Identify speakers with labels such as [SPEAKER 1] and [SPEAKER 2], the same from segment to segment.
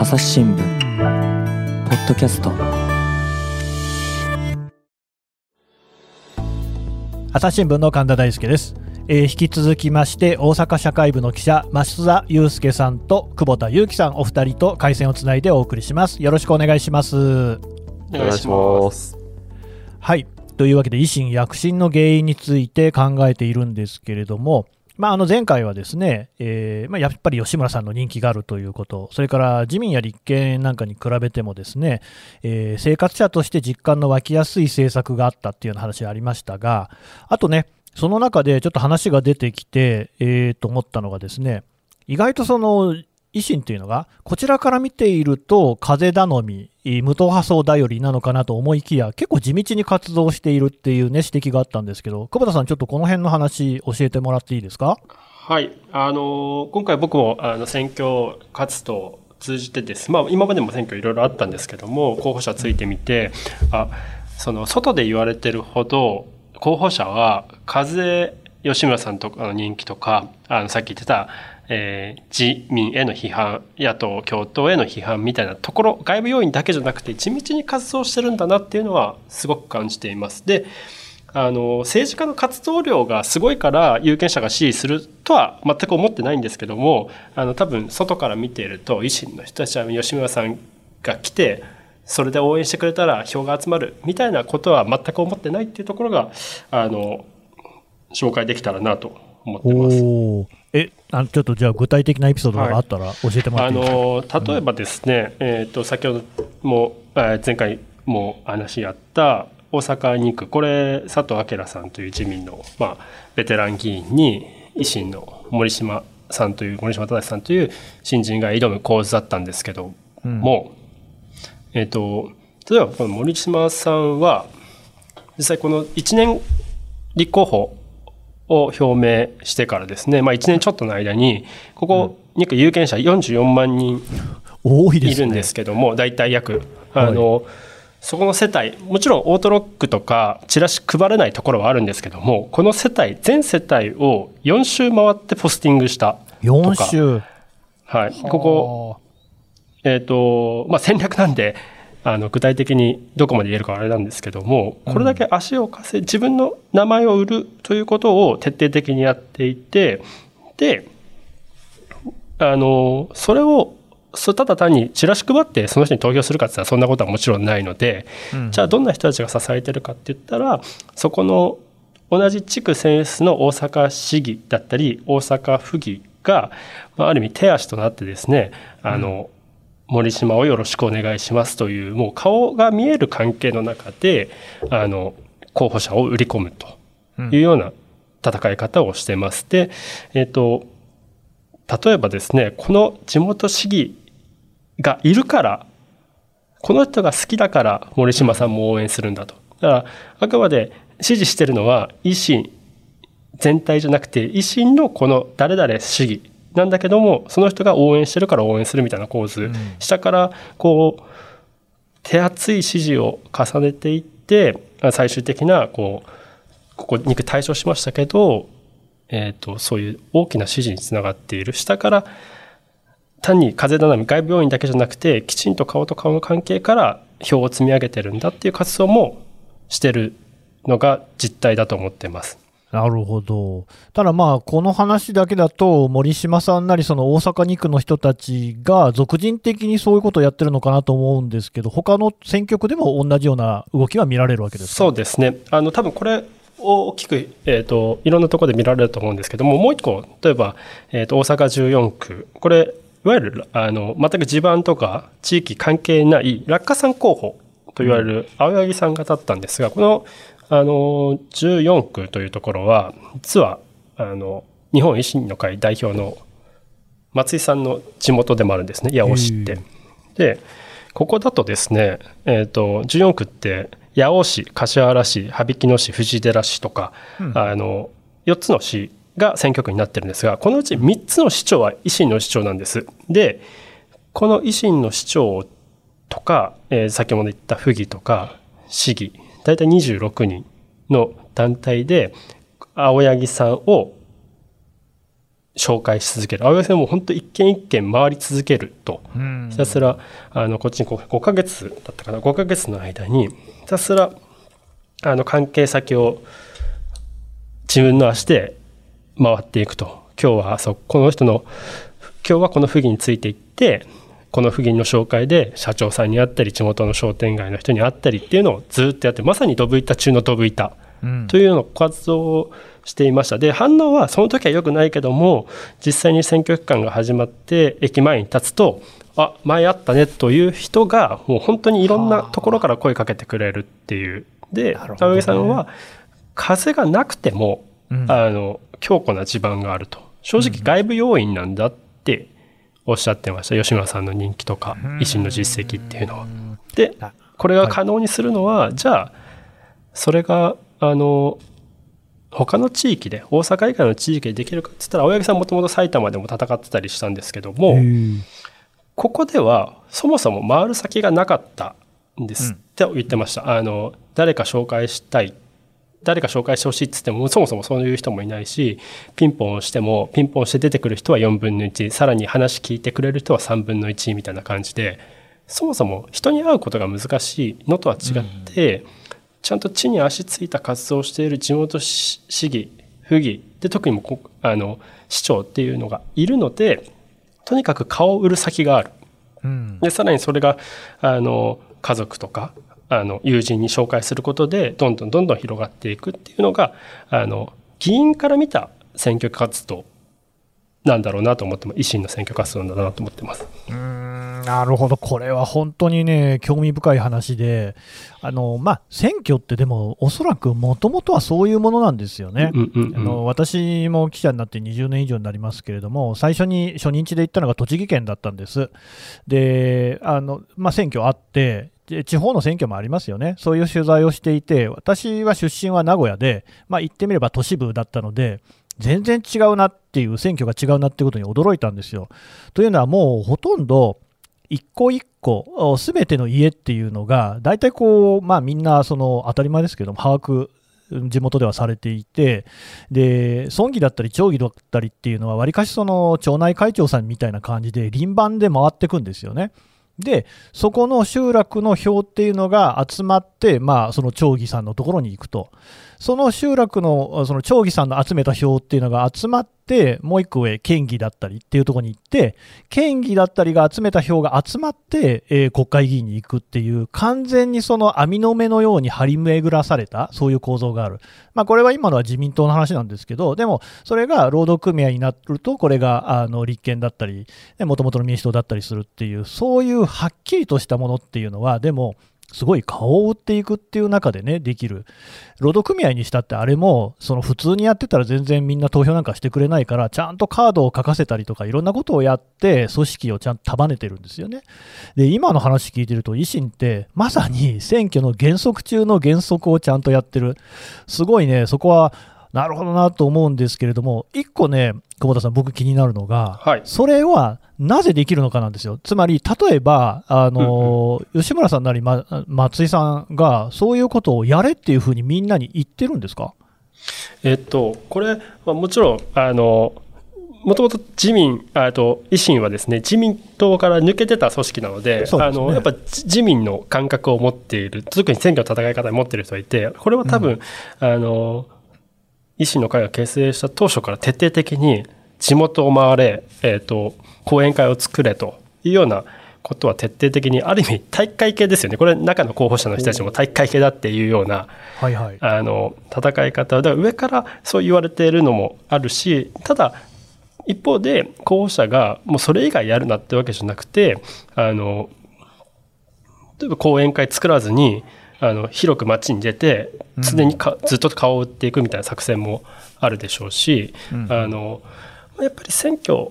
[SPEAKER 1] 朝日新聞ポッドキャスト。
[SPEAKER 2] 朝日新聞の神田大輔です、えー引き続きまして大阪社会部の記者増田祐介さんと久保田祐樹さんお二人と回線をつないでお送りします。よろしくお願いします。
[SPEAKER 3] お願いします。
[SPEAKER 2] はい。というわけで維新躍進の原因について考えているんですけれどもまあ、あの前回はですね、えーまあ、やっぱり吉村さんの人気があるということ、それから自民や立憲なんかに比べてもですね、えー生活者として実感の湧きやすい政策があったっていうような話がありましたが、あとね、その中でちょっと話が出てきて、えーと思ったのがですね、意外とその維新というのが、こちらから見ていると、風頼み、無党派層頼りなのかなと思いきや、結構地道に活動しているっていうね、指摘があったんですけど、久保田さん、ちょっとこの辺の話、教えてもらっていいですか？
[SPEAKER 3] はい。あの今回僕もあの選挙活動を通じてです。まあ今までも選挙いろいろあったんですけども、候補者ついてみて、あ、その外で言われてるほど、候補者は風吉村さんとかの人気とか、あのさっき言ってた、えー自民への批判、野党、共闘への批判みたいなところ、外部要因だけじゃなくて地道に活動してるんだなっていうのはすごく感じています。で、あの政治家の活動量がすごいから有権者が支持するとは全く思ってないんですけどもあの多分外から見ていると維新の人たちは吉村さんが来てそれで応援してくれたら票が集まるみたいなことは全く思ってないっていうところがあの紹介できたらなと思ってます。
[SPEAKER 2] えあのちょっとじゃあ具体的なエピソードがあったら教えてもらっ
[SPEAKER 3] あ
[SPEAKER 2] ていいですか、
[SPEAKER 3] の例えばですね、えー、と先ほども、えー前回も話あった大阪2区これ佐藤明さんという自民の、まあ、ベテラン議員に維新の森島さんという森島正さんという新人が挑む構図だったんですけども、えっ、と例えばこの森島さんは実際この1年立候補を表明してからですね、まあ、1年ちょっとの間にここ2区有権者44万人
[SPEAKER 2] 多い
[SPEAKER 3] るんですけども、大体約。あの、そこの世帯、もちろんオートロックとかチラシ配れないところはあるんですけども、この世帯、全世帯を4周回ってポスティングしたと
[SPEAKER 2] 4
[SPEAKER 3] か。
[SPEAKER 2] 週。
[SPEAKER 3] はい。ここ、えっ、と、まあ、戦略なんで、あの、具体的にどこまで言えるかあれなんですけども、これだけ足を稼い、自分の名前を売るということを徹底的にやっていて、で、あの、それを、そうただ単にチラシ配ってその人に投票するかって言ったらそんなことはもちろんないので、
[SPEAKER 2] うん。
[SPEAKER 3] じゃあどんな人たちが支えてるかって言ったら、そこの同じ地区選出の大阪市議だったり、大阪府議が、まあ、ある意味手足となってですね、あの、森島をよろしくお願いしますという、もう顔が見える関係の中で、あの、候補者を売り込むというような戦い方をしてます。で、えっ、と、例えばですね、この地元市議がいるから、この人が好きだから森島さんも応援するんだと。だから、あくまで支持してるのは維新全体じゃなくて、維新のこの誰々市議なんだけども、その人が応援してるから応援するみたいな構図。下から、こう、手厚い支持を重ねていって、あ最終的な、こう、ここに対処しましたけど、えっ、と、そういう大きな支持につながっている。下から、単に風邪頼み外部要因だけじゃなくて、きちんと顔と顔の関係から票を積み上げてるんだっていう活動もしてるのが実態だと思ってます。
[SPEAKER 2] なるほど。ただまあ、この話だけだと、森島さんなり、その大阪2区の人たちが、俗人的にそういうことをやってるのかなと思うんですけど、他の選挙区でも同じような動きは見られるわけですか？
[SPEAKER 3] そうですね。あの、多分これ大きく、えっ、と、いろんなところで見られると思うんですけども、もう一個、例えば、えっ、と、大阪14区。これ、いわゆる、あの、全く地盤とか地域関係ない落下さん候補と言われる青柳さんが立ったんですが、この、あの、14区というところは、実は、あの、日本維新の会代表の松井さんの地元でもあるんですね、八尾市って。で、ここだとですね、えっ、と、14区って、八尾市、柏原市、羽曳野市、藤寺市とか、あの、4つの市が選挙区になってるんですが、このうち3つの市長は維新の市長なんです。で、この維新の市長とか、えー先ほど言った府議とか市議、大体26人の団体で、青柳さんを紹介し続ける。青柳さんも本当一件一件回り続けると、ひたすら、あの、こっちにこう5ヶ月だったかな、5ヶ月の間に、ひたすら、あの、関係先を自分の足で回っていくと。今日は、そう、この人の、今日はこの不義についていって、この不義の紹介で社長さんに会ったり地元の商店街の人に会ったりっていうのをずっとやってまさにドブ板中のドブ板。というような活動をしていました。で反応はその時は良くないけども実際に選挙期間が始まって駅前に立つとあ前あったねという人がもう本当にいろんなところから声かけてくれるっていう。で青柳さんは風がなくても、うん、あの強固な地盤があると。正直外部要因なんだっておっしゃってました。吉村さんの人気とか維新の実績っていうのは。でこれが可能にするのは、じゃあそれがあの他の地域で大阪以外の地域でできるかっつったら青柳さんもともと埼玉でも戦ってたりしたんですけどもここではそもそも回る先がなかったんですって言ってました、うん、あの誰か紹介したい誰か紹介してほしいっつってもそもそもそういう人もいないしピンポンをしてもピンポンして出てくる人は4分の1さらに話聞いてくれる人は3分の1みたいな感じでそもそも人に会うことが難しい。のとは違って、うんちゃんと地に足ついた活動をしている地元市議、府議で特にもあの市長っていうのがいるのでとにかく顔を売る先がある。うん、でさらにそれがあの家族とかあの友人に紹介することでどんどんどんどん広がっていくっていうのがあの議員から見た選挙活動なんだろうなと思っても維新の選挙活動なんだなと思ってます。
[SPEAKER 2] うんなるほど、これは本当にね、興味深い話で、あのまあ、選挙ってでも、おそらくもともとはそういうものなんですよね、あの私も記者になって20年以上になりますけれども、最初に初日で行ったのが栃木県だったんです。であのまあ、選挙あって地方の選挙もありますよね、そういう取材をしていて、私は出身は名古屋で、まあ、言ってみれば都市部だったので、全然違うなっていう、選挙が違うなってことに驚いたんですよ。というのはもうほとんど一個一個、すべての家っていうのが、大体こう、まあみんなその当たり前ですけども、把握、地元ではされていて、で、村議だったり町議だったりっていうのは、わりかしその町内会長さんみたいな感じで、輪番で回っていくんですよね。で、そこの集落の票っていうのが集まって、まあ、その町議さんのところに行くと。その集落のその町議さんの集めた票っていうのが集まって、もう一個上、県議だったりっていうところに行って、県議だったりが集めた票が集まって、えー、国会議員に行くっていう、完全にその網の目のように張り巡らされた、そういう構造がある。まあ、これは今のは自民党の話なんですけど、でも、それが労働組合になると、これがあの立憲だったり、もともとの民主党だったりするっていう、そういうはっきりとしたものっていうのは、でも、すごい顔を売っていくっていう中でね、できる。労働組合にしたってあれも、その普通にやってたら全然みんな投票なんかしてくれないから、ちゃんとカードを書かせたりとか、いろんなことをやって、組織をちゃんと束ねてるんですよね。で、今の話聞いてると、維新って、まさに選挙の原則中の原則をちゃんとやってる。すごいね、そこは、なるほどなと思うんですけれども、一個ね、久保田さん、僕気になるのが、はい、それはなぜできるのかなんですよ。つまり、例えば、あの、うんうん、吉村さんなり、ま、松井さんが、そういうことをやれっていうふうにみんなに言ってるんですか？
[SPEAKER 3] えっと、これ、まあ、もちろん、あの、もともと自民、あと維新はですね、自民党から抜けてた組織なので、でね、あのやっぱ自民の感覚を持っている、特に選挙の戦い方を持っている人がいて、これは多分、うん、あの、維新の会が結成した当初から徹底的に地元を回れ、えっ、ー、と、講演会を作れというようなことは徹底的にある意味体育会系ですよね。これ中の候補者の人たちも体育会系だっていうような、はいはい、あの戦い方。で上からそう言われているのもあるしただ一方で候補者がもうそれ以外やるなってわけじゃなくてあの例えば講演会作らずにあの広く街に出て常にか、ずっと顔を売っていくみたいな作戦もあるでしょうし、うん、あのやっぱり選挙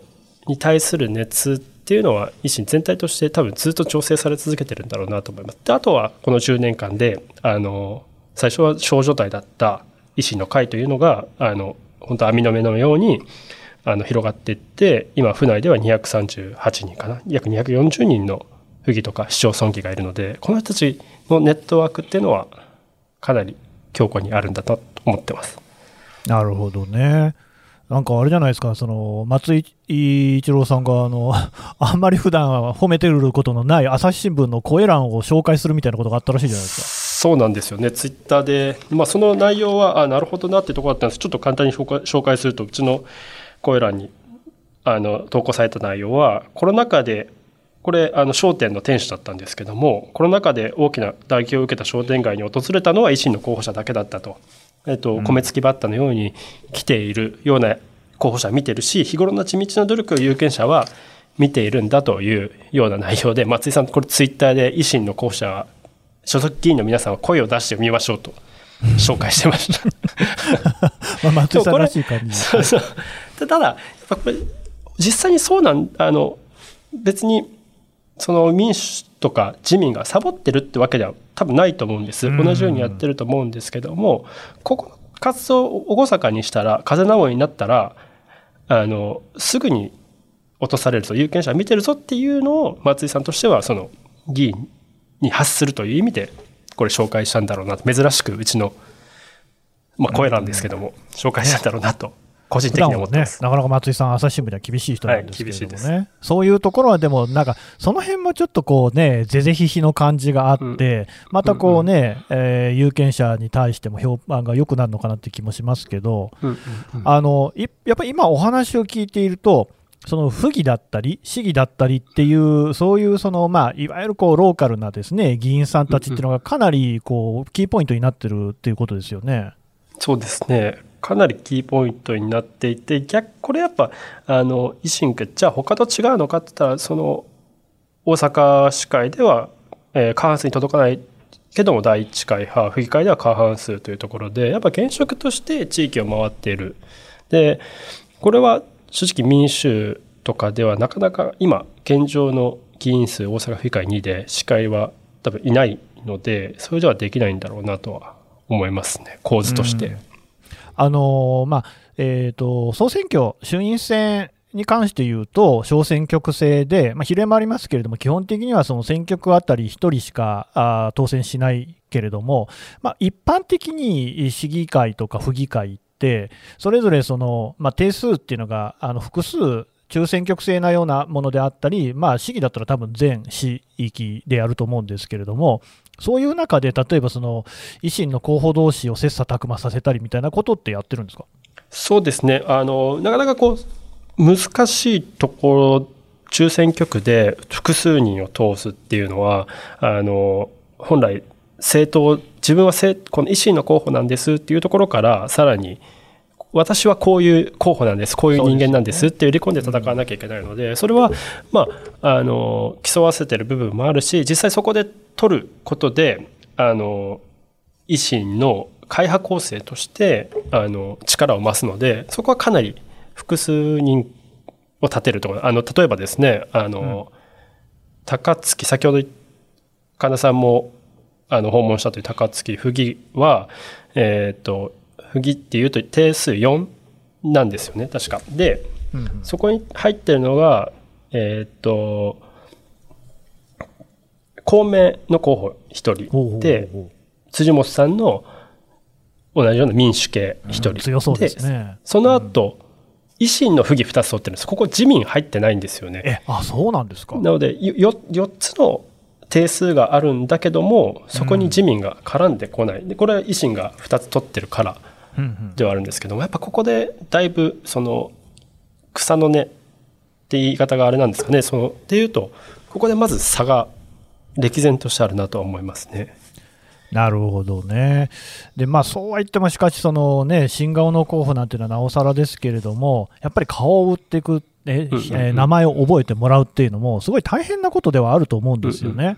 [SPEAKER 3] に対する熱っていうのは維新全体として多分ずっと調整され続けてるんだろうなと思います。であとはこの10年間であの最初は少女隊だった維新の会というのがあの本当網の目のようにあの広がっていって今府内では238人かな。約240人の府議とか市町村議がいるのでこの人たちのネットワークっていうのはかなり強固にあるんだと思ってます。
[SPEAKER 2] なるほどね。なんかあれじゃないですか、その松井一郎さんがあの あんまり普段は褒めてることのない朝日新聞の声欄を紹介するみたいなことがあったらしいじゃないですか。
[SPEAKER 3] そうなんですよね、ツイッターで、まあ、その内容は、あなるほどなってところだったんですちょっと簡単に紹介すると、うちの声欄にあの投稿された内容は、コロナ禍で、これ、あの商店の店主だったんですけども、コロナ禍で大きな打撃を受けた商店街に訪れたのは維新の候補者だけだったと。えっと、米付きバッタのように来ているような候補者見てるし日頃の地道な努力を有権者は見ているんだというような内容で松井さんこれツイッターで維新の候補者所属議員の皆さんは声を出してみましょうと紹介してました。
[SPEAKER 2] まあ松井さんらしい感じ
[SPEAKER 3] そうそう。ただやっぱこれ実際にそうなんあの別にその民主とか自民がサボってるってわけでは多分ないと思うんです。同じようにやってると思うんですけどもここの活動を厳かにしたら風直りになったらあのすぐに落とされると有権者は見てるぞっていうのを松井さんとしてはその議員に発するという意味でこれ紹介したんだろうな珍しくうちの、まあ、声なんですけども、紹介したんだろうなと個人的に思って
[SPEAKER 2] ね、なかなか松井さん、朝日新聞では厳しい人なんですけれどもね、はい、そういうところはでも、なんか、その辺もちょっとこうね、ぜぜひひの感じがあって、うん、またこうね、うんうん、えー、有権者に対しても評判が良くなるのかなって気もしますけど、うんうんうん、あのやっぱり今、お話を聞いていると、その不義だったり、市議だったりっていう、そういうその、まあ、いわゆるこうローカルなですね議員さんたちっていうのが、かなりこうキーポイントになってるっていうことですよね。
[SPEAKER 3] そうですねかなりキーポイントになっていて逆これやっぱあの維新がじゃあ他と違うのかって言ったらその大阪市会では、えー、過半数に届かないけども第一会派府議会では過半数というところでやっぱ現職として地域を回っているでこれは正直民主とかではなかなか今現状の議員数大阪府議会2で司会は多分いないのでそれではできないんだろうなとは思いますね構図として。
[SPEAKER 2] あのまあえーと、総選挙、衆院選に関して言うと、小選挙区制で、まあ、比例もありますけれども、基本的にはその選挙区あたり1人しかあ当選しないけれども、まあ、一般的に市議会とか府議会って、それぞれその、まあ、定数っていうのがあの複数、中選挙区制なようなものであったり、まあ、市議だったら多分全市域でやると思うんですけれども、そういう中で、例えばその維新の候補同士を切磋琢磨させたりみたいなことってやってるんですか？
[SPEAKER 3] そうですね。あの、なかなかこう難しいところ、中選挙区で複数人を通すっていうのは、あの本来、政党、自分はこの維新の候補なんですっていうところから、さらに、私はこういう候補なんです、こういう人間なんです。って売り込んで戦わなきゃいけないので、それは、まあ、あの競わせてる部分もあるし、実際そこで取ることで、あの維新の会派構成としてあの力を増すので、そこはかなり複数人を立てるところ、あの例えばですね、あの、うん、高槻、先ほど神田さんもあの訪問したという高槻府議は、えっ、ー、と、不義っていうと定数4なんですよね確か。で、うんうん、そこに入ってるのがえー、っと公明の候補1人。で辻元さんの同じような民主系1人、うん、
[SPEAKER 2] 強そうですね。
[SPEAKER 3] その後、うん維新の不義2つ取ってるんです。ここ自民入ってないんですよね。
[SPEAKER 2] えあそうなんですか。
[SPEAKER 3] なので 4, 4つの定数があるんだけどもそこに自民が絡んでこない、でこれは維新が2つ取ってるからではあるんですけども、やっぱここでだいぶその草の根って言い方があれなんですかねそのっていうとここでまず差が歴然としてあるなとは思いますね。
[SPEAKER 2] なるほどね。で、まあそうは言っても、しかし、そのね、新顔の候補なんていうのはなおさらですけれども、やっぱり顔を売っていく、え、え名前を覚えてもらうっていうのも、すごい大変なことではあると思うんですよね。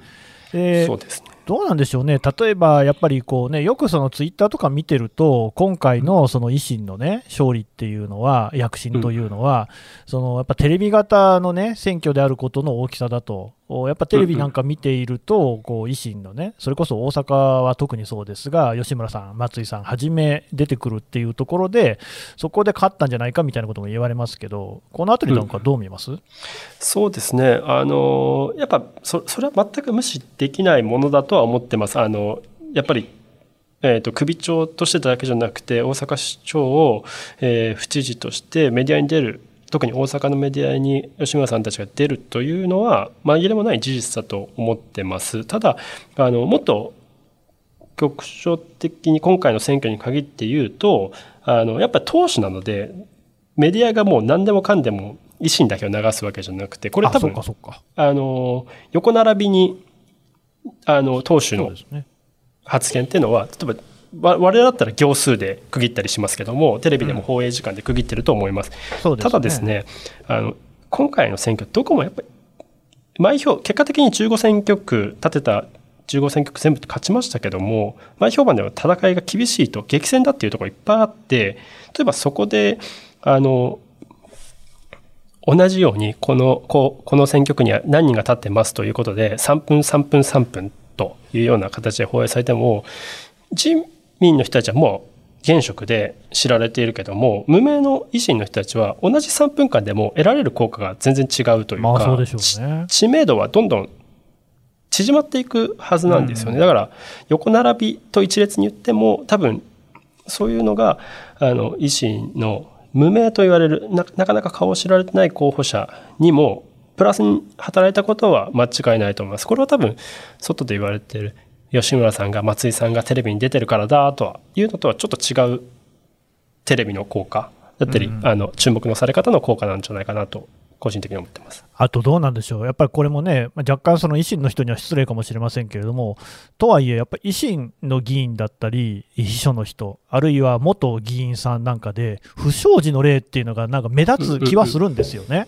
[SPEAKER 3] うんうん、そうですね。
[SPEAKER 2] どうなんでしょうね、例えばやっぱりこう、ね、よくそのツイッターとか見てると、今回のその維新の、ね、勝利っていうのは、躍進というのは、そのやっぱテレビ型の、ね、選挙であることの大きさだとやっぱテレビなんか見ていると、こう維新のね、それこそ大阪は特にそうですが、吉村さん、松井さん、はじめ出てくるっていうところで、そこで勝ったんじゃないかみたいなことも言われますけど、このあたりなんかどう見ます、うん、
[SPEAKER 3] そうですね、あのやっぱそそれは全く無視できないものだとは思ってます。あのやっぱりえーと、首長としてだけじゃなくて大阪市長を、えー、府知事としてメディアに出る特に大阪のメディアに吉村さんたちが出るというのは紛れもない事実だと思ってます。ただあのもっと局所的に今回の選挙に限って言うとあのやっぱり党首なのでメディアがもう何でもかんでも維新だけを流すわけじゃなくてこれ多分あの横並びにあの党首の発言っていうのは、例えば我々だったら行数で区切ったりしますけどもテレビでも放映時間で区切ってると思います。うん、ただですねあの今回の選挙どこもやっぱり前評結果的に15選挙区立てた15選挙区全部勝ちましたけども前評判では戦いが厳しいと激戦だっていうところいっぱいあって例えばそこであの同じようにこのここの選挙区には何人が立ってますということで3分3分3分というような形で放映されても自民の人たちはもう現職で知られているけども無名の維新の人たちは同じ3分間でも得られる効果が全然違うというか、まあうね、知名度はどんどん縮まっていくはずなんですよね、うん、だから横並びと一列に言っても多分そういうのがあの維新の無名と言われるなかなか顔を知られてない候補者にもプラスに働いたことは間違いないと思います。これは多分外で言われている吉村さんが松井さんがテレビに出てるからだとはいうのとはちょっと違うテレビの効果だったり、うん、あの注目のされ方の効果なんじゃないかなと個人的に思ってます
[SPEAKER 2] あとどうなんでしょう、やっぱりこれもね、若干その維新の人には失礼かもしれませんけれども、とはいえ、やっぱり維新の議員だったり、秘書の人、あるいは元議員さんなんかで、不祥事の例っていうのがなんか目立つ気はするんですよね。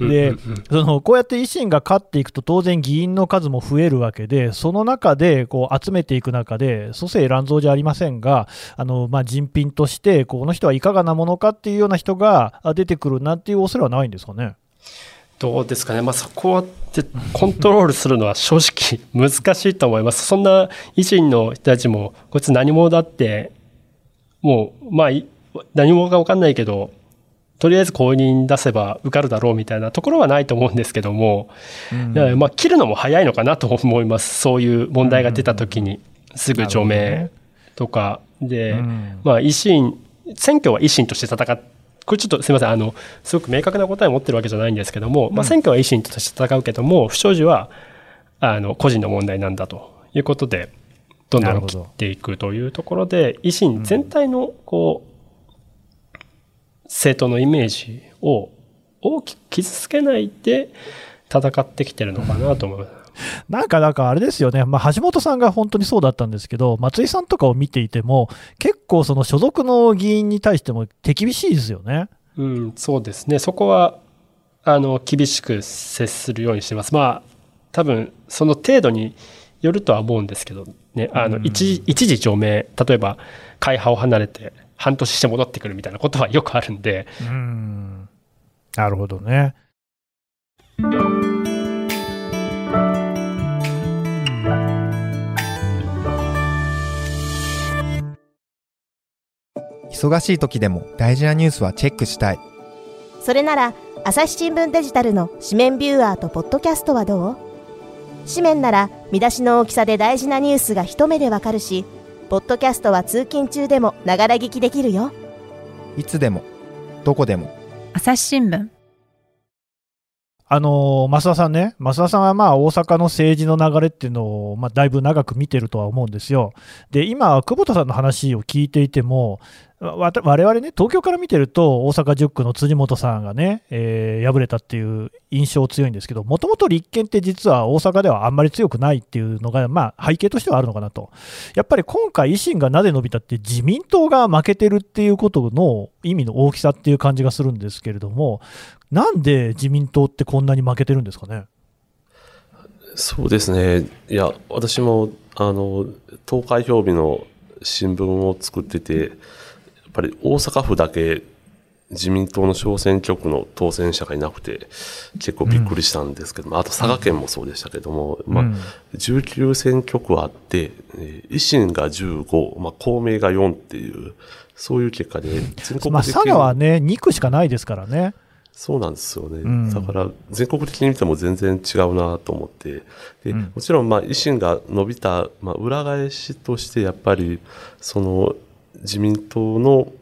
[SPEAKER 2] で、そのこうやって維新が勝っていくと、当然議員の数も増えるわけで、その中でこう集めていく中で、蘇生乱造じゃありませんが、あのまあ、人品として、この人はいかがなものかっていうような人が出てくるなんていう恐れはないんですかね。
[SPEAKER 3] どうですかね、まあ、そこはってコントロールするのは正直難しいと思います。そんな維新の人たちも、こいつ何者だって、もう、まあ、何者か分かんないけど、とりあえず公認出せば受かるだろうみたいなところはないと思うんですけども、うん、まあ、切るのも早いのかなと思います。そういう問題が出た時に、すぐ除名とかで、うん、まあ、維新、選挙は維新として戦って、これちょっとすみませんあのすごく明確な答えを持ってるわけじゃないんですけども、まあ、選挙は維新として戦うけども不祥事はあの個人の問題なんだということでどんどん切っていくというところで維新全体のこう、政党のイメージを大きく傷つけないで戦ってきてるのかなと思います。
[SPEAKER 2] なんか、なんかあれですよね、まあ、橋本さんが本当にそうだったんですけど、松井さんとかを見ていても、結構、その所属の議員に対しても手厳しいですよね。
[SPEAKER 3] うん、そうですね、そこはあの厳しく接するようにしてます。まあ多分その程度によるとは思うんですけどね、あの一時一時除名、例えば会派を離れて半年して戻ってくるみたいなことはよくあるんで。
[SPEAKER 2] うんなるほどね。
[SPEAKER 4] 忙しい時でも大事なニュースはチェックしたい。
[SPEAKER 5] それなら朝日新聞デジタルの紙面ビューアーとポッドキャストはどう？紙面なら見出しの大きさで大事なニュースが一目でわかるしポッドキャストは通勤中でもながら聞きできるよ。
[SPEAKER 4] いつでもどこでも。
[SPEAKER 6] 朝日新聞。
[SPEAKER 2] あの増田さんね、増田さんはまあ大阪の政治の流れっていうのを、まあ、だいぶ長く見てるとは思うんですよ。で、今、久保田さんの話を聞いていても、わ我々ね、東京から見てると、大阪10区の辻元さんがね、えー、敗れたっていう印象強いんですけど、もともと立憲って実は大阪ではあんまり強くないっていうのが、まあ、背景としてはあるのかなと。やっぱり今回、維新がなぜ伸びたって、自民党が負けてるっていうことの意味の大きさっていう感じがするんですけれども、なんで自民党ってこんなに負けてるんですかね？
[SPEAKER 7] そうですね。いや、私も、あの、投開票日の新聞を作ってて、っぱり大阪府だけ自民党の小選挙区の当選者がいなくて、結構びっくりしたんですけども、うん、あと佐賀県もそうでしたけども、うん、まあ、19選挙区あって、維新が15、まあ、公明が4っていう、そういう結果で、
[SPEAKER 2] 全国まあ、佐賀はね、2区しかないですからね。
[SPEAKER 7] そうなんですよね。
[SPEAKER 2] うん
[SPEAKER 7] だから、全国的に見ても全然違うなと思って。で、
[SPEAKER 2] うん
[SPEAKER 7] もちろん、まあ、維新が伸びた、まあ、裏返しとして、やっぱり、その、自民党の、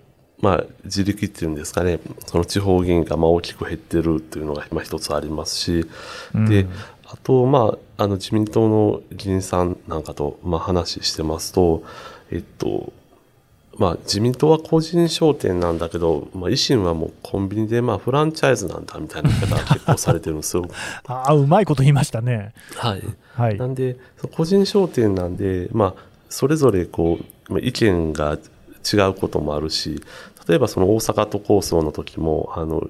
[SPEAKER 7] まあ、自力っていうんですかね、その地方議員がまあ大きく減ってるっていうのがまあ一つありますし、で、あと、まあ、あの自民党の議員さんなんかとまあ話してますと、えっと、まあ、自民党は個人商店なんだけど、まあ、維新はもうコンビニでまあフランチャイズなんだみたいな言い結構されてるんですよ。
[SPEAKER 2] ああ、うまいこと言いましたね。
[SPEAKER 7] はい。
[SPEAKER 2] はい
[SPEAKER 7] な。んで、個人商店なんで、まあ、それぞれこう、まあ意見が違うこともあるし、例えばその大阪都構想の時も、あの、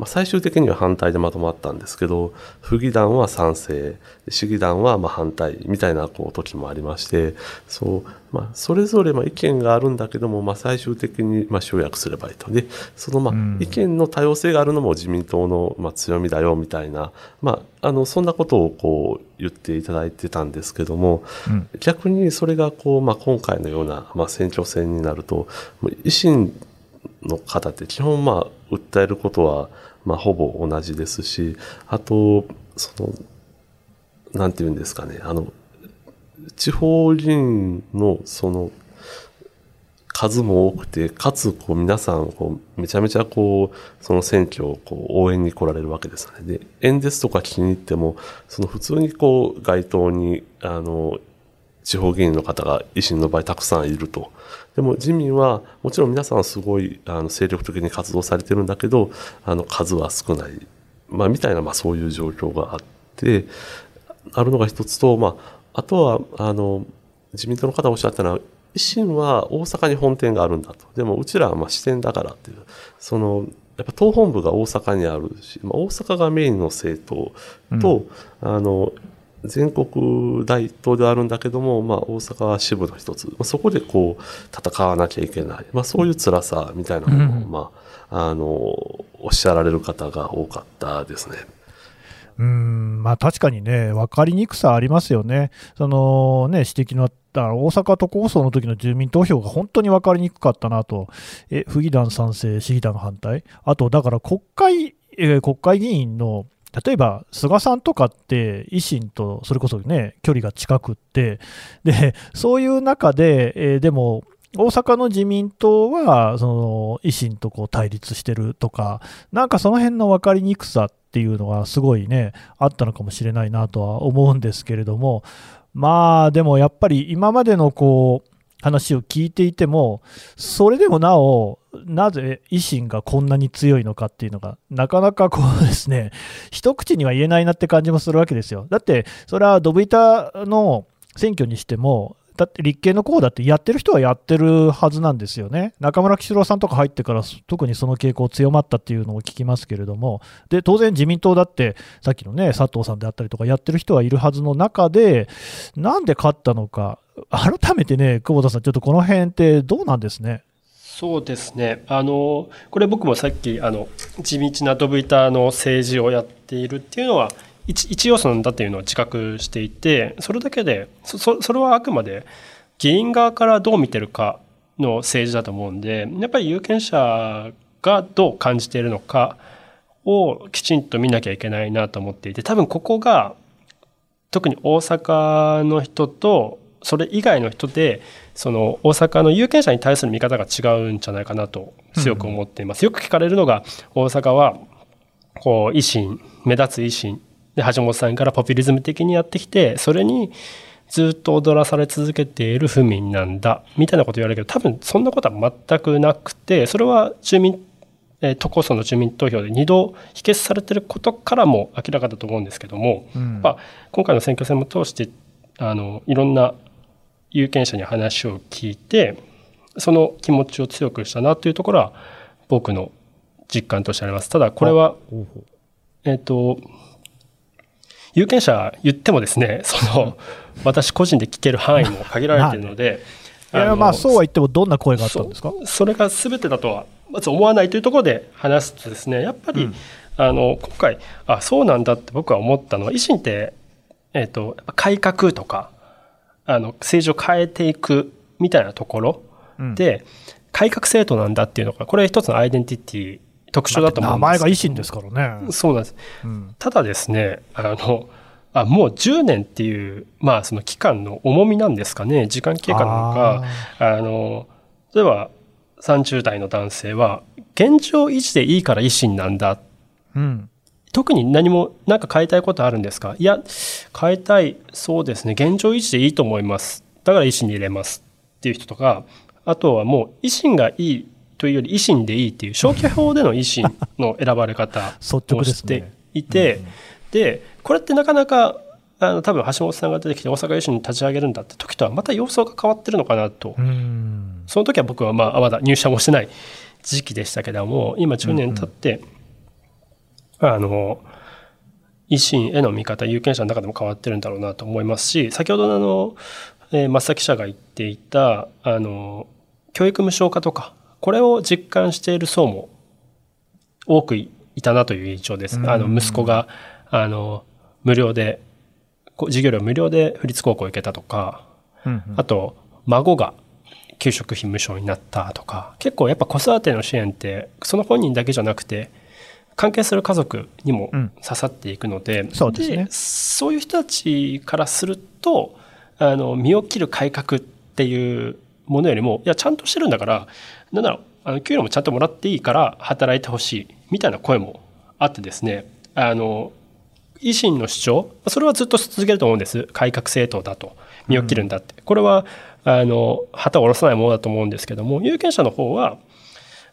[SPEAKER 7] まあ、最終的には反対でまとまったんですけど、府議団は賛成、市議団はまあ反対みたいなこう時もありまして、そう、まあ、それぞれまあ意見があるんだけども、まあ、最終的にまあ集約すればいいと。で、そのま意見の多様性があるのも自民党のまあ強みだよみたいな、まあ、あの、そんなことをこう言っていただいてたんですけども、
[SPEAKER 2] うん
[SPEAKER 7] 逆にそれがこう、まあ、今回のような、まあ、選挙戦になると、維新の方って基本、まあ、訴えることは、まあ、ほぼ同じですし、あと、その、なんていうんですかね、あの、地方議員の、その、数も多くて、かつ、こう、皆さん、こう、めちゃめちゃ、こう、その選挙を、こう、応援に来られるわけですよね。で、演説とか聞きに行っても、その、普通に、こう、街頭に、あの、地方議員の方が維新の場合たくさんいると。でも自民は、もちろん皆さんすごいあの精力的に活動されてるんだけど、あの数は少ない。まあ、みたいな、まあそういう状況があって、あるのが一つと、まあ、あとは、あの、自民党の方がおっしゃったのは、維新は大阪に本店があるんだと。でもうちらはまあ支店だからっていう。その、やっぱ党本部が大阪にあるし、まあ、大阪がメインの政党と、あの、全国大党ではあるんだけども、まあ、大阪は支部の一つ、まあ、そこでこう戦わなきゃいけない、まあ、そういう辛さみたいなものを、
[SPEAKER 2] うん
[SPEAKER 7] まあ、あのおっしゃられる方が多かったですね。
[SPEAKER 2] うん、まあ確かにね、分かりにくさありますよね。そのね、指摘のあった大阪都構想の時の住民投票が本当に分かりにくかったなと。え、府議団賛成、市議団反対。あと、だから国会、えー国会議員の、例えば菅さんとかって維新とそれこそね、距離が近くって、で、そういう中で、えーでも、大阪の自民党はその維新とこう対立してるとか、なんかその辺の分かりにくさっていうのがすごいね、あったのかもしれないなとは思うんですけれども、まあでもやっぱり今までのこう話を聞いていても、それでもなお、なぜ維新がこんなに強いのかっていうのが、なかなかこうですね、一口には言えないなって感じもするわけですよ。だって、それはドブ板の選挙にしても、だって立憲の候補だってやってる人はやってるはずなんですよね。中村喜四郎さんとか入ってから特にその傾向強まったっていうのを聞きますけれども、で、当然自民党だってさっきのね、佐藤さんであったりとかやってる人はいるはずの中で、なんで勝ったのか、改めてね、久保田さん、ちょっとこの辺ってどうなんですね？
[SPEAKER 3] そうですね。あの、これ僕もさっき、あの、地道なドブ板の政治をやっているっていうのは、一一要素なんだっていうのを自覚していて、それだけで、そそそれはあくまで議員側からどう見てるかの政治だと思うんで、やっぱり有権者がどう感じているのかをきちんと見なきゃいけないなと思っていて、多分ここが特に大阪の人とそれ以外の人でその大阪の有権者に対する見方が違うんじゃないかなと強く思っています。よく聞かれるのが大阪はこう維新目立つ維新で橋本さんからポピュリズム的にやってきてそれにずっと踊らされ続けている府民なんだみたいなこと言われるけど多分そんなことは全くなくてそれは住民えー都構想の住民投票で2度否決されていることからも明らかだと思うんですけども、
[SPEAKER 2] うん
[SPEAKER 3] まあ、今回の選挙戦も通してあのいろんな有権者に話を聞いてその気持ちを強くしたなというところは僕の実感としてあります。ただこれはえっ、と有権者言ってもですねその私個人で聞ける範囲も限られているので、
[SPEAKER 2] い。や
[SPEAKER 3] の
[SPEAKER 2] まあそうは言っても、どんな声があったんですか？
[SPEAKER 3] そそれが全てだとはまず思わないというところで話すとですねやっぱり、あの今回あそうなんだって僕は思ったのは維新って、えー、と改革とかあの政治を変えていくみたいなところ
[SPEAKER 2] うん
[SPEAKER 3] で、改革政党なんだっていうのがこれは一つのアイデンティティ特徴だと思
[SPEAKER 2] 名
[SPEAKER 3] うんですけど
[SPEAKER 2] 前が維新ですからね。
[SPEAKER 3] そうなんです。
[SPEAKER 2] うん
[SPEAKER 3] ただですね、あの、あもう10年っていう、まあ、その期間の重みなんですかね、時間経過なのか、あの、例えば30代の男性は、現状維持でいいから維新なんだ。
[SPEAKER 2] うん。
[SPEAKER 3] 特に何も、なんか変えたいことあるんですか？いや、変えたい、そうですね、現状維持でいいと思います。だから維新に入れますっていう人とか、あとはもう維新がいいというより維新でいいっていう消去法での維新の選ばれ方をして
[SPEAKER 2] ですね。
[SPEAKER 3] いて、で、これってなかなか、あの多分橋本さんが出てきて大阪維新に立ち上げるんだって時とはまた様相が変わってるのかなと
[SPEAKER 2] うん。
[SPEAKER 3] その時は僕はまあまだ入社もしてない時期でしたけども今10年経って、あの維新への見方有権者の中でも変わってるんだろうなと思いますし先ほどのあの、えー増田記者が言っていたあの教育無償化とかこれを実感している層も多くいたなという印象です。あの息子があの無料で授業料無料で府立高校行けたとか、
[SPEAKER 2] うん
[SPEAKER 3] あと、孫が給食費無償になったとか、結構やっぱ子育ての支援って、その本人だけじゃなくて、関係する家族にも
[SPEAKER 2] うん
[SPEAKER 3] 刺さっていくので、
[SPEAKER 2] そうですね
[SPEAKER 3] そういう人たちからすると、あの、身を切る改革っていうものよりも、いや、ちゃんとしてるんだから、なんだろう、あの給料もちゃんともらっていいから働いてほしい、みたいな声もあってですね、あの、維新の主張、それはずっと続けると思うんです。改革政党だと。身を切るんだって。これは、あの、旗を下ろさないものだと思うんですけども、有権者の方は、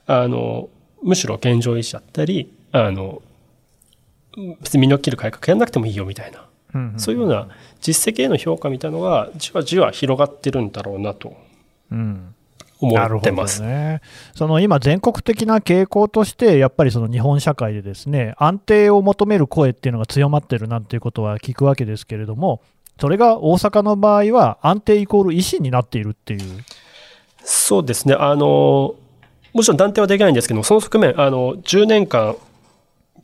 [SPEAKER 3] あの、むしろ現状維持だったり、あの、別に身の切る改革やんなくてもいいよみたいな、
[SPEAKER 2] うん
[SPEAKER 3] そういうような実績への評価みたいなのが、じわじわ広がってるんだろうなと
[SPEAKER 2] うん。
[SPEAKER 3] 思ってます。
[SPEAKER 2] ね。その今、全国的な傾向として、やっぱりその日本社会でですね、安定を求める声っていうのが強まってるなんていうことは聞くわけですけれども、それが大阪の場合は安定イコール維新になっているっていう。
[SPEAKER 3] そうですね。あの、もちろん断定はできないんですけども、その側面、あの、10年間、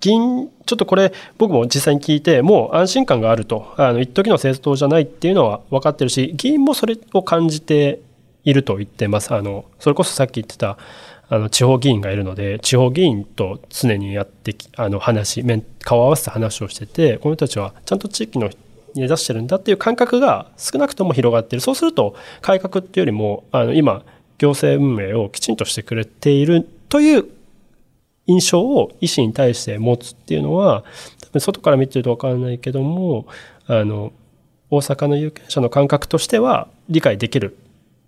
[SPEAKER 3] 議員、ちょっとこれ、僕も実際に聞いて、もう安心感があると、あの、一時の政党じゃないっていうのは分かってるし、議員もそれを感じていると言ってます。あの、それこそさっき言ってた、あの、地方議員がいるので、地方議員と常にやってき、あの、話、面、顔を合わせて話をしてて、この人たちはちゃんと地域のに根ざしてるんだっていう感覚が少なくとも広がってる。そうすると、改革っていうよりも、あの、今、行政運営をきちんとしてくれているという印象を医師に対して持つっていうのは、多分外から見てるとわからないけども、あの、大阪の有権者の感覚としては理解できる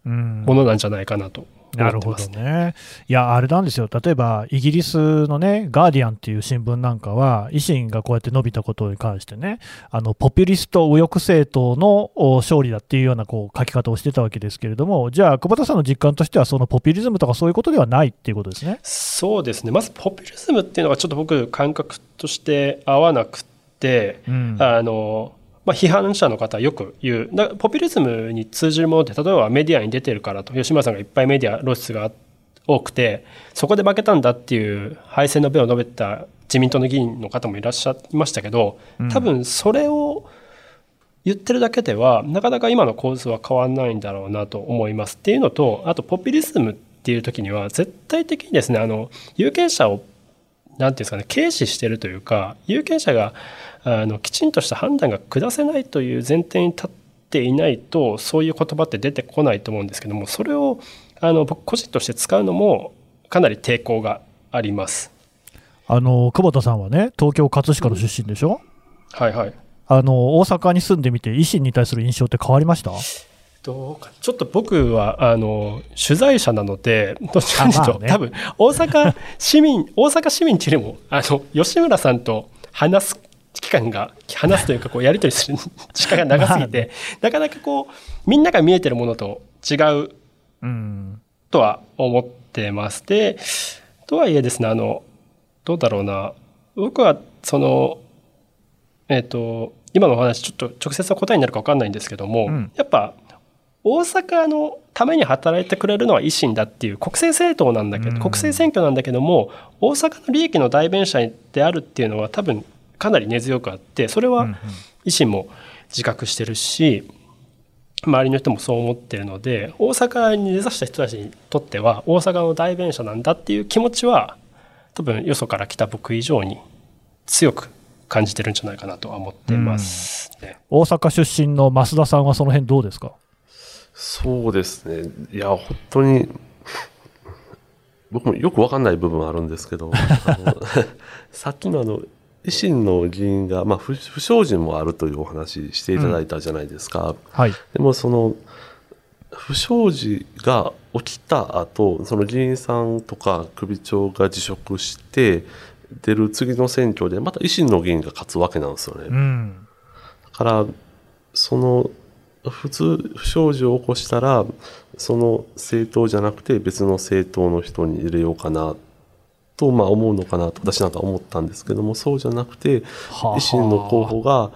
[SPEAKER 2] うん。
[SPEAKER 3] ものなんじゃないかなと
[SPEAKER 2] なるほど
[SPEAKER 3] ね。
[SPEAKER 2] ね。いや、あれなんですよ、例えばイギリスのね、ガーディアンっていう新聞なんかは、維新がこうやって伸びたことに関してね、あのポピュリスト右翼政党のお勝利だっていうようなこう書き方をしてたわけですけれども、じゃあ、久保田さんの実感としては、そのポピュリズムとかそういうことではないっていうことですね。
[SPEAKER 3] そうですね。まずポピュリズムっていうのがちょっと僕感覚として合わなくて、
[SPEAKER 2] うん
[SPEAKER 3] あの、まあ、批判者の方はよく言う。だポピュリズムに通じるものって、例えばメディアに出てるからと、吉村さんがいっぱいメディア露出が多くて、そこで負けたんだっていう敗戦の弁を述べた自民党の議員の方もいらっしゃいましたけど、多分それを言ってるだけでは、なかなか今の構図は変わらないんだろうなと思います。っていうのと、あとポピュリズムっていう時には、絶対的にですね、あの、有権者をなんていうんですかね、軽視してるというか、有権者があのきちんとした判断が下せないという前提に立っていないと、そういう言葉って出てこないと思うんですけども、それをあの僕個人として使うのもかなり抵抗があります。
[SPEAKER 2] あの久保田さんはね、東京・葛飾の出身でしょ、
[SPEAKER 3] はいはい。
[SPEAKER 2] あの大阪に住んでみて、維新に対する印象って変わりました？
[SPEAKER 3] どうかちょっと僕はあの取材者なので、どっちかという
[SPEAKER 2] ね
[SPEAKER 3] 多分大阪市民、大阪市民っていうよりも、あの吉村さんと話す期間が、話すというか、こうやり取りする時間が長すぎて、なかなかこう、みんなが見えてるものと違う
[SPEAKER 2] うん、
[SPEAKER 3] とは思ってます。で、とはいえですね、あの、どうだろうな、僕はその、えっ、と、今のお話、ちょっと直接の答えになるか分かんないんですけども、
[SPEAKER 2] うん。
[SPEAKER 3] やっぱ、大阪のために働いてくれるのは維新だっていう国政政党なんだけど、
[SPEAKER 2] うん。
[SPEAKER 3] 国政選挙なんだけども、大阪の利益の代弁者であるっていうのは多分かなり根強くあって、それは維新も自覚してるし、周りの人もそう思ってるので大阪に根ざした人たちにとっては大阪の代弁者なんだっていう気持ちは多分よそから来た僕以上に強く感じてるんじゃないかなとは思ってます、ね。
[SPEAKER 2] 大阪出身の増田さんはその辺どうですか？
[SPEAKER 7] そうですね。いや、本当に、僕もよくわかんない部分はあるんですけど、さっきのあの、維新の議員が、まあ、不不祥事もあるというお話していただいたじゃないですか。
[SPEAKER 2] はい。
[SPEAKER 7] でもその不祥事が起きた後その議員さんとか首長が辞職して出る次の選挙でまた維新の議員が勝つわけなんですよね。
[SPEAKER 2] うん。
[SPEAKER 7] だからその普通不祥事を起こしたらその政党じゃなくて別の政党の人に入れようかなとまあ思うのかなと私なんか思ったんですけどもそうじゃなくて
[SPEAKER 2] はあ
[SPEAKER 7] 維新の候補が、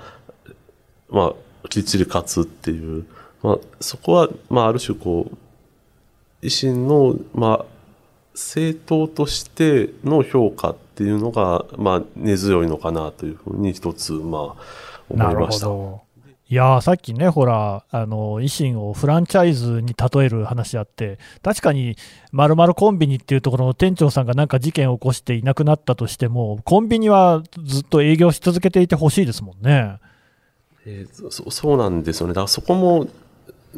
[SPEAKER 7] まあ、きっちり勝つっていう、まあ、そこは、まあ、ある種こう維新の、まあ、政党としての評価っていうのが、まあ、根強いのかなというふうに一つ、まあ、思
[SPEAKER 2] ないる
[SPEAKER 7] ました。
[SPEAKER 2] いやーさっきね、ほら、あの維新をフランチャイズに例える話あって、確かに、まるまるコンビニっていうところの店長さんがなんか事件を起こしていなくなったとしても、コンビニはずっと営業し続けていてほしいですもんね。
[SPEAKER 7] えーそそうなんですよね。だからそこも、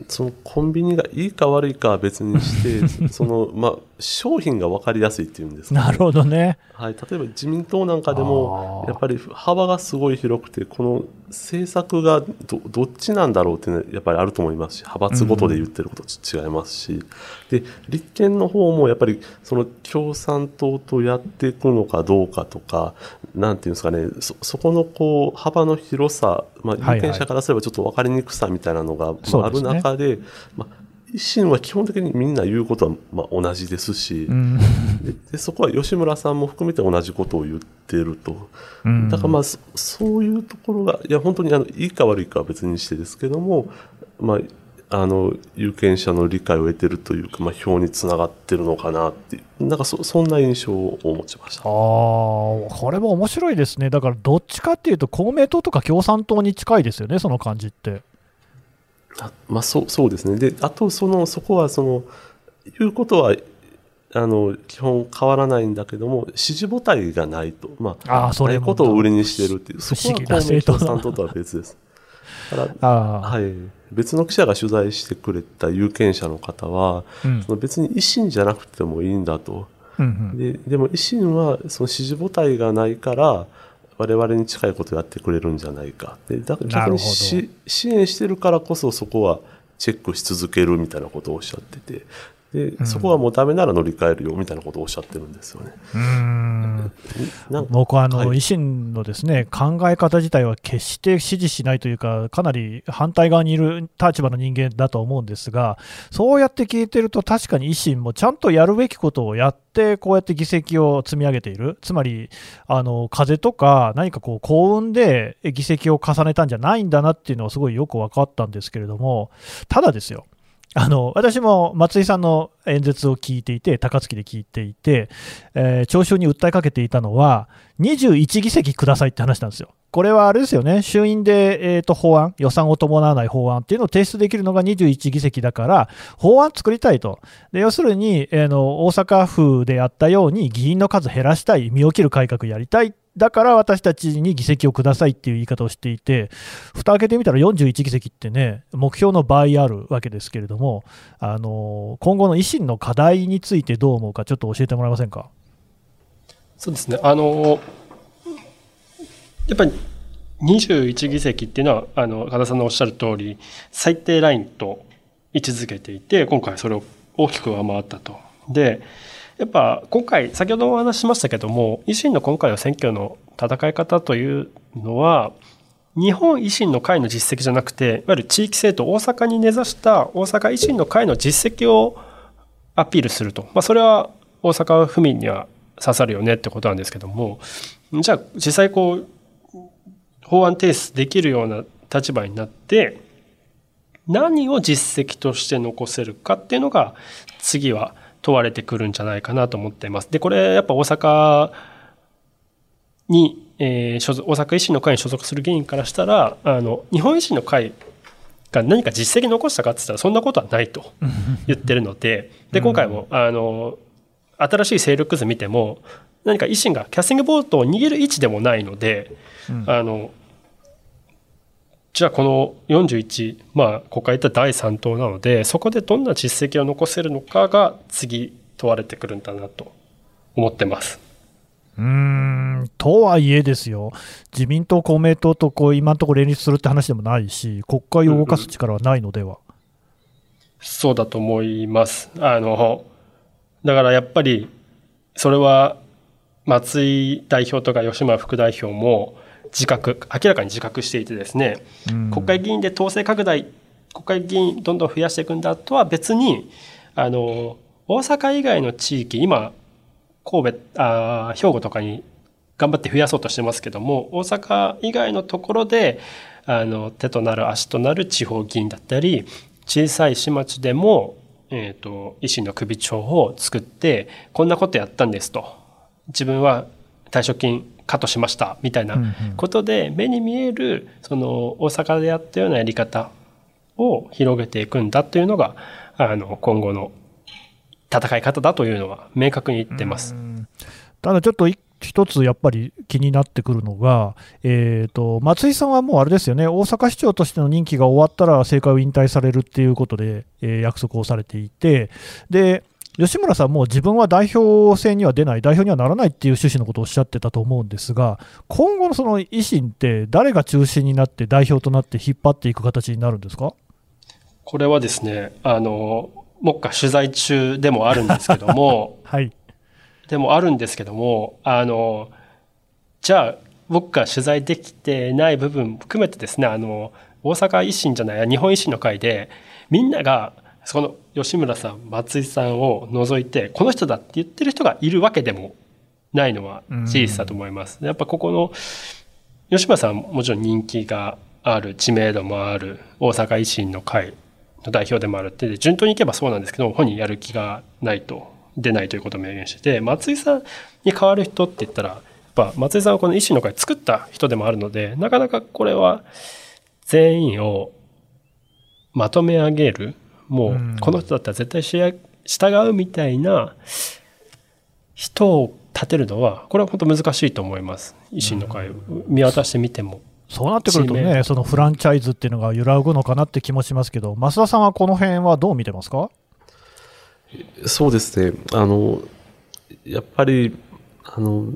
[SPEAKER 7] そのコンビニがいいか悪いかは別にして、その、まあ、商品が分かりやすいっていうんですか、ね。
[SPEAKER 2] なるほどね。
[SPEAKER 7] はい、例えば自民党なんかでもやっぱり幅がすごい広くて、この政策がどどっちなんだろうっていうのはやっぱりあると思いますし、派閥ごとで言ってることと違いますし、で、立憲の方もやっぱりその共産党とやっていくのかどうかとか、なんていうんですかね、そそこのこう幅の広さ、まあ、
[SPEAKER 2] はい
[SPEAKER 7] 有権者からすればちょっと分かりにくさみたいなのが、まあ、ある
[SPEAKER 2] そうですね。
[SPEAKER 7] 中で、まあ、維新は基本的にみんな言うことはまあ同じですし、
[SPEAKER 2] うん。
[SPEAKER 7] でそこは吉村さんも含めて同じことを言ってると、
[SPEAKER 2] うん
[SPEAKER 7] だからまあそういうところがいや本当にあのいいか悪いかは別にしてですけども、まあ、あの有権者の理解を得てるというか、まあ、票につながってるのかなってなんかそそんな印象を持ちました
[SPEAKER 2] ああ、。これも面白いですね。だから、どっちかっていうと、公明党とか共産党に近いですよね、その感じって。
[SPEAKER 7] あまあ、そうそうですね。であとそのそこはその言うことはあの基本変わらないんだけども支持母体がないと、まあ、
[SPEAKER 2] あーそれも
[SPEAKER 7] ないことを売りにしてるっていう。
[SPEAKER 2] 不
[SPEAKER 7] そこは公明
[SPEAKER 2] 政党だ
[SPEAKER 7] 共産党とは別です。
[SPEAKER 2] あ、
[SPEAKER 7] はい、別の記者が取材してくれた有権者の方は、
[SPEAKER 2] うん。
[SPEAKER 7] その別に維新じゃなくてもいいんだと。
[SPEAKER 2] うんうん。
[SPEAKER 7] ででも維新はその支持母体がないから、我々に近いことをやってくれるんじゃないか。でだから逆にし支援してるからこそそこはチェックし続けるみたいなことをおっしゃってて、でそこはもうダメなら乗り換えるよみたいなことをおっしゃってるんですよね。
[SPEAKER 2] うーん
[SPEAKER 7] なんか
[SPEAKER 2] 僕はあの、
[SPEAKER 7] はい
[SPEAKER 2] 維新のですね考え方自体は決して支持しないというか、かなり反対側にいる立場の人間だと思うんですが、そうやって聞いてると、確かに維新もちゃんとやるべきことをやって、こうやって議席を積み上げている、つまり、あの風とか、何かこう幸運で議席を重ねたんじゃないんだなっていうのは、すごいよく分かったんですけれども、ただですよ。あの私も松井さんの演説を聞いていて、高槻で聞いていて、えー聴衆に訴えかけていたのは、21議席くださいって話なんですよ。これはあれですよね、衆院で、えーと法案、予算を伴わない法案っていうのを提出できるのが21議席だから、法案作りたいと。で要するに、えーの、大阪府でやったように、議員の数減らしたい、身を切る改革やりたい。だから私たちに議席をくださいっていう言い方をしていて、蓋開けてみたら41議席ってね、目標の倍あるわけですけれども、あの今後の維新の課題についてどう思うか、ちょっと教えてもらえませんか？
[SPEAKER 3] そうですね。あの、やっぱり21議席っていうのは、あの、加田さんのおっしゃる通り、最低ラインと位置づけていて、今回それを大きく上回ったと。で、やっぱ今回、先ほどお話ししましたけども、維新の今回の選挙の戦い方というのは、日本維新の会の実績じゃなくて、いわゆる地域政党、大阪に根ざした大阪維新の会の実績をアピールすると。まあ、それは大阪府民には刺さるよねってことなんですけども、じゃあ実際こう、法案提出できるような立場になって、何を実績として残せるかっていうのが、次は問われてくるんじゃないかなと思っています。で、これやっぱ大阪に、えー所属大阪維新の会に所属する議員からしたら、あの、日本維新の会が何か実績残したかって言ったらそんなことはないと 言ってるので、で、今回も、あの、新しい勢力図見ても、何か維新がキャスティングボートを逃げる位置でもないので、
[SPEAKER 2] うん
[SPEAKER 3] あのじゃあこの41、まあ、ここから言った第3党なのでそこでどんな実績を残せるのかが次問われてくるんだなと思ってます。
[SPEAKER 2] うーんとはいえですよ、自民党、公明党とこう今のところ連立するって話でもないし、国会を動かす力はないのでは。
[SPEAKER 3] そうだと思います。あの、だからやっぱり、それは松井代表とか吉村副代表も自覚、明らかに自覚していてですね、
[SPEAKER 2] うん
[SPEAKER 3] 国会議員で統制拡大、国会議員どんどん増やしていくんだとは別に、あの、大阪以外の地域、今、神戸、あー兵庫とかに頑張って増やそうとしてますけども、大阪以外のところで、あの、手となる足となる地方議員だったり、小さい市町でも、えっ、と、維新の首長を作って、こんなことやったんですと。自分は退職金カットしました、みたいなことで、目に見える、その、大阪でやったようなやり方を広げていくんだというのが、あの、今後の戦い方だというのは明確に言ってます。
[SPEAKER 2] ただちょっとい一つやっぱり気になってくるのが、えー、と松井さんはもうあれですよね、大阪市長としての任期が終わったら政界を引退されるっていうことで、えー約束をされていて、で吉村さんも自分は代表選には出ない、代表にはならないっていう趣旨のことをおっしゃってたと思うんですが、今後のその維新って、誰が中心になって、代表となって引っ張っていく形になるんですか？
[SPEAKER 3] これはですね、あの、目下取材中でもあるんですけども、
[SPEAKER 2] はい、
[SPEAKER 3] でもあるんですけども、あの、じゃあ、僕が取材できてない部分含めてですね、あの、大阪維新じゃない、日本維新の会で、みんなが、その吉村さん、松井さんを除いて、この人だって言ってる人がいるわけでもないのは事実だと思います。やっぱここの、吉村さんもちろん人気がある、知名度もある、大阪維新の会の代表でもあるって、で順当にいけばそうなんですけど、本人やる気がないと、出ないということを明言してて、松井さんに代わる人って言ったら、やっぱ松井さんはこの維新の会作った人でもあるので、なかなかこれは全員をまとめ上げる、も
[SPEAKER 2] う
[SPEAKER 3] うんこの人だったら絶対しや従うみたいな人を立てるのは、これは本当難しいと思います。維新の会を見渡してみても。
[SPEAKER 2] そうなってくるとね、そのフランチャイズっていうのが揺らぐのかなって気もしますけど、増田さんはこの辺はどう見てますか？
[SPEAKER 7] そうですね。あの、やっぱり、あの、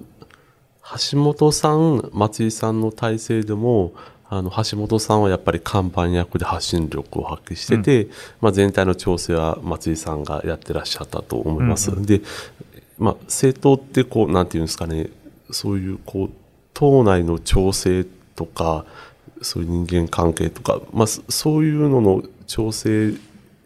[SPEAKER 7] 橋本さん、松井さんの体制でも、あの、橋本さんはやっぱり看板役で発信力を発揮してて、まあ全体の調整は松井さんがやってらっしゃったと思います。
[SPEAKER 2] うん
[SPEAKER 7] で、まあ政党ってこう、なんていうんですかね、そういうこう、党内の調整とか、そういう人間関係とか、まあそそういうのの調整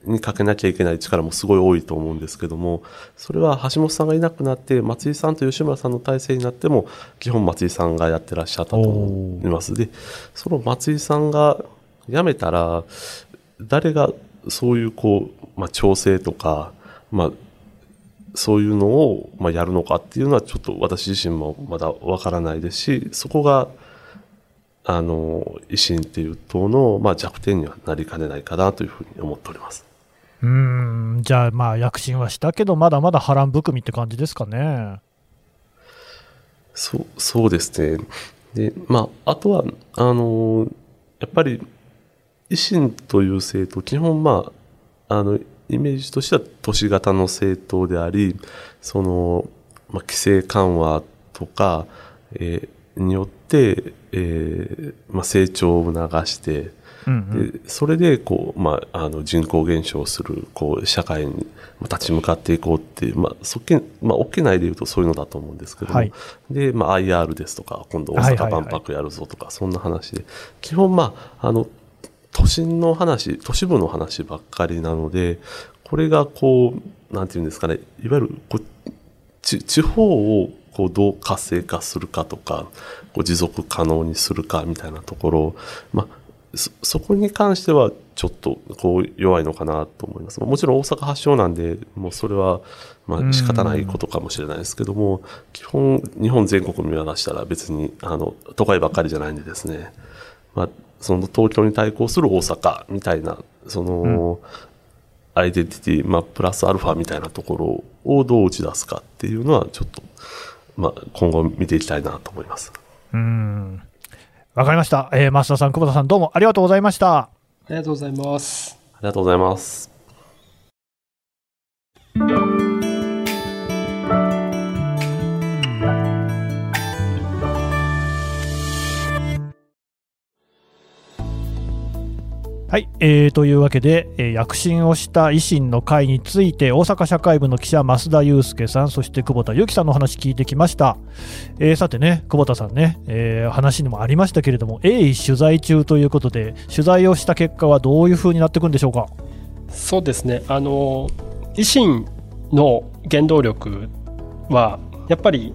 [SPEAKER 7] にかけなきゃいけない力もすごい多いと思うんですけども、それは橋本さんがいなくなって、松井さんと吉村さんの体制になっても、基本松井さんがやってらっしゃったと思います。で、その松井さんが辞めたら、誰がそういうこう、まあ、調整とか、まあ、そういうのを、まあ、やるのかっていうのはちょっと私自身もまだわからないですし、そこが、あの、維新っていう党の、まあ、弱点にはなりかねないかなというふうに思っております。
[SPEAKER 2] うん、じゃあ、まあ、躍進はしたけど、まだまだ波乱含みって感じですかね。
[SPEAKER 7] そう、そうですね。で、まあ、あとは、あの、やっぱり、維新という政党、基本、まあ、あの、イメージとしては都市型の政党であり、その、まあ、規制緩和とか、えーによって、えーまあ、成長を促して、でそれでこう、まあ、あの人口減少するこう社会にまあ立ち向かっていこうっていう、まあそっけまあ、OK 内でいうとそういうのだと思うんですけども、
[SPEAKER 2] はい。
[SPEAKER 7] で、まあ、IR ですとか今度大阪万博やるぞとか、そんな話で。基本、まあ、あの都心の話都市部の話ばっかりなのでこれがこうなんていうんですかねいわゆるこうち地方をこうどう活性化するかとかこう持続可能にするかみたいなところを、まあ、そそこに関してはちょっとこう弱いのかなと思います。もちろん大阪発祥なんで、もうそれはまあ仕方ないことかもしれないですけども、基本日本全国見渡したら別にあの都会ばっかりじゃないんでですね、まあ、その東京に対抗する大阪みたいな、その、アイデンティティ、まあ、プラスアルファみたいなところをどう打ち出すかっていうのはちょっと、まあ、今後見ていきたいなと思います。
[SPEAKER 2] うん。わかりました。えー、増田さん、久保田さん、どうもありがとうございました。
[SPEAKER 3] ありがとうございます。
[SPEAKER 7] ありがとうございます。
[SPEAKER 2] はい、えー、というわけで、えー躍進をした維新の会について大阪社会部の記者増田祐介さんそして久保田由紀さんのお話聞いてきました、えーさてね久保田さんね、えー話にもありましたけれども鋭意取材中ということで取材をした結果はどういうふうになっていくんでしょうか？
[SPEAKER 3] そうですね。あの、維新の原動力は、やっぱり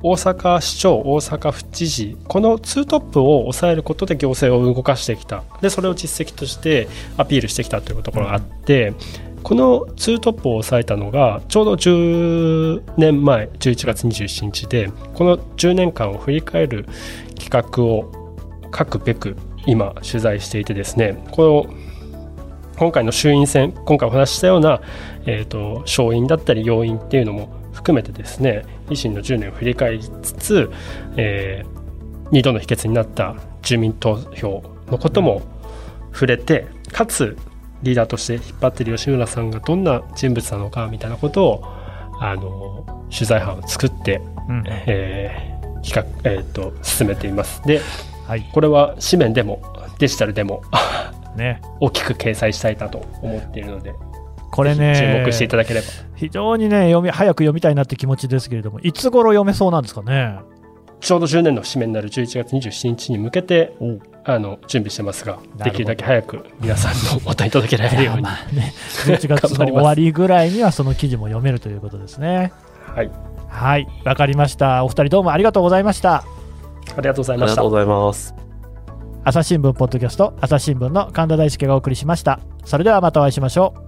[SPEAKER 3] 大阪市長、大阪府知事、このツートップを抑えることで行政を動かしてきた。で、それを実績としてアピールしてきたというところがあって、このツートップを抑えたのが、ちょうど10年前、11月27日で、この10年間を振り返る企画を書くべく、今、取材していてですね、この今回の衆院選、今回お話ししたような、えー、と勝因だったり要因っていうのも含めてですね、維新の10年を振り返りつつ、え2度の秘訣になった住民投票のことも触れて、かつリーダーとして引っ張っている吉村さんがどんな人物なのかみたいなことをあの取材班を作って、
[SPEAKER 2] うん。
[SPEAKER 3] えー企画えー、と進めています。で
[SPEAKER 2] はい。
[SPEAKER 3] これは紙面でもデジタルでも
[SPEAKER 2] ね。
[SPEAKER 3] 大きく掲載したいなと思っているので、
[SPEAKER 2] これね
[SPEAKER 3] 注目していただければ。
[SPEAKER 2] 非常にね読み早く読みたいなって気持ちですけれどもいつ頃読めそうなんですかね？
[SPEAKER 3] ちょうど10年の節目になる11月27日に向けてあの準備してますができるだけ早く皆さんのお手に届けられるように、
[SPEAKER 2] まあね、11月の終わりぐらいにはその記事も読めるということですね。
[SPEAKER 3] はい、
[SPEAKER 2] はい、わかりました。お二人どうもありがとうございました。
[SPEAKER 3] ありがとうございました
[SPEAKER 7] ありがとう。ございます。
[SPEAKER 2] 朝日新聞ポッドキャスト、朝日新聞の神田大輔がお送りしました。それではまたお会いしましょう。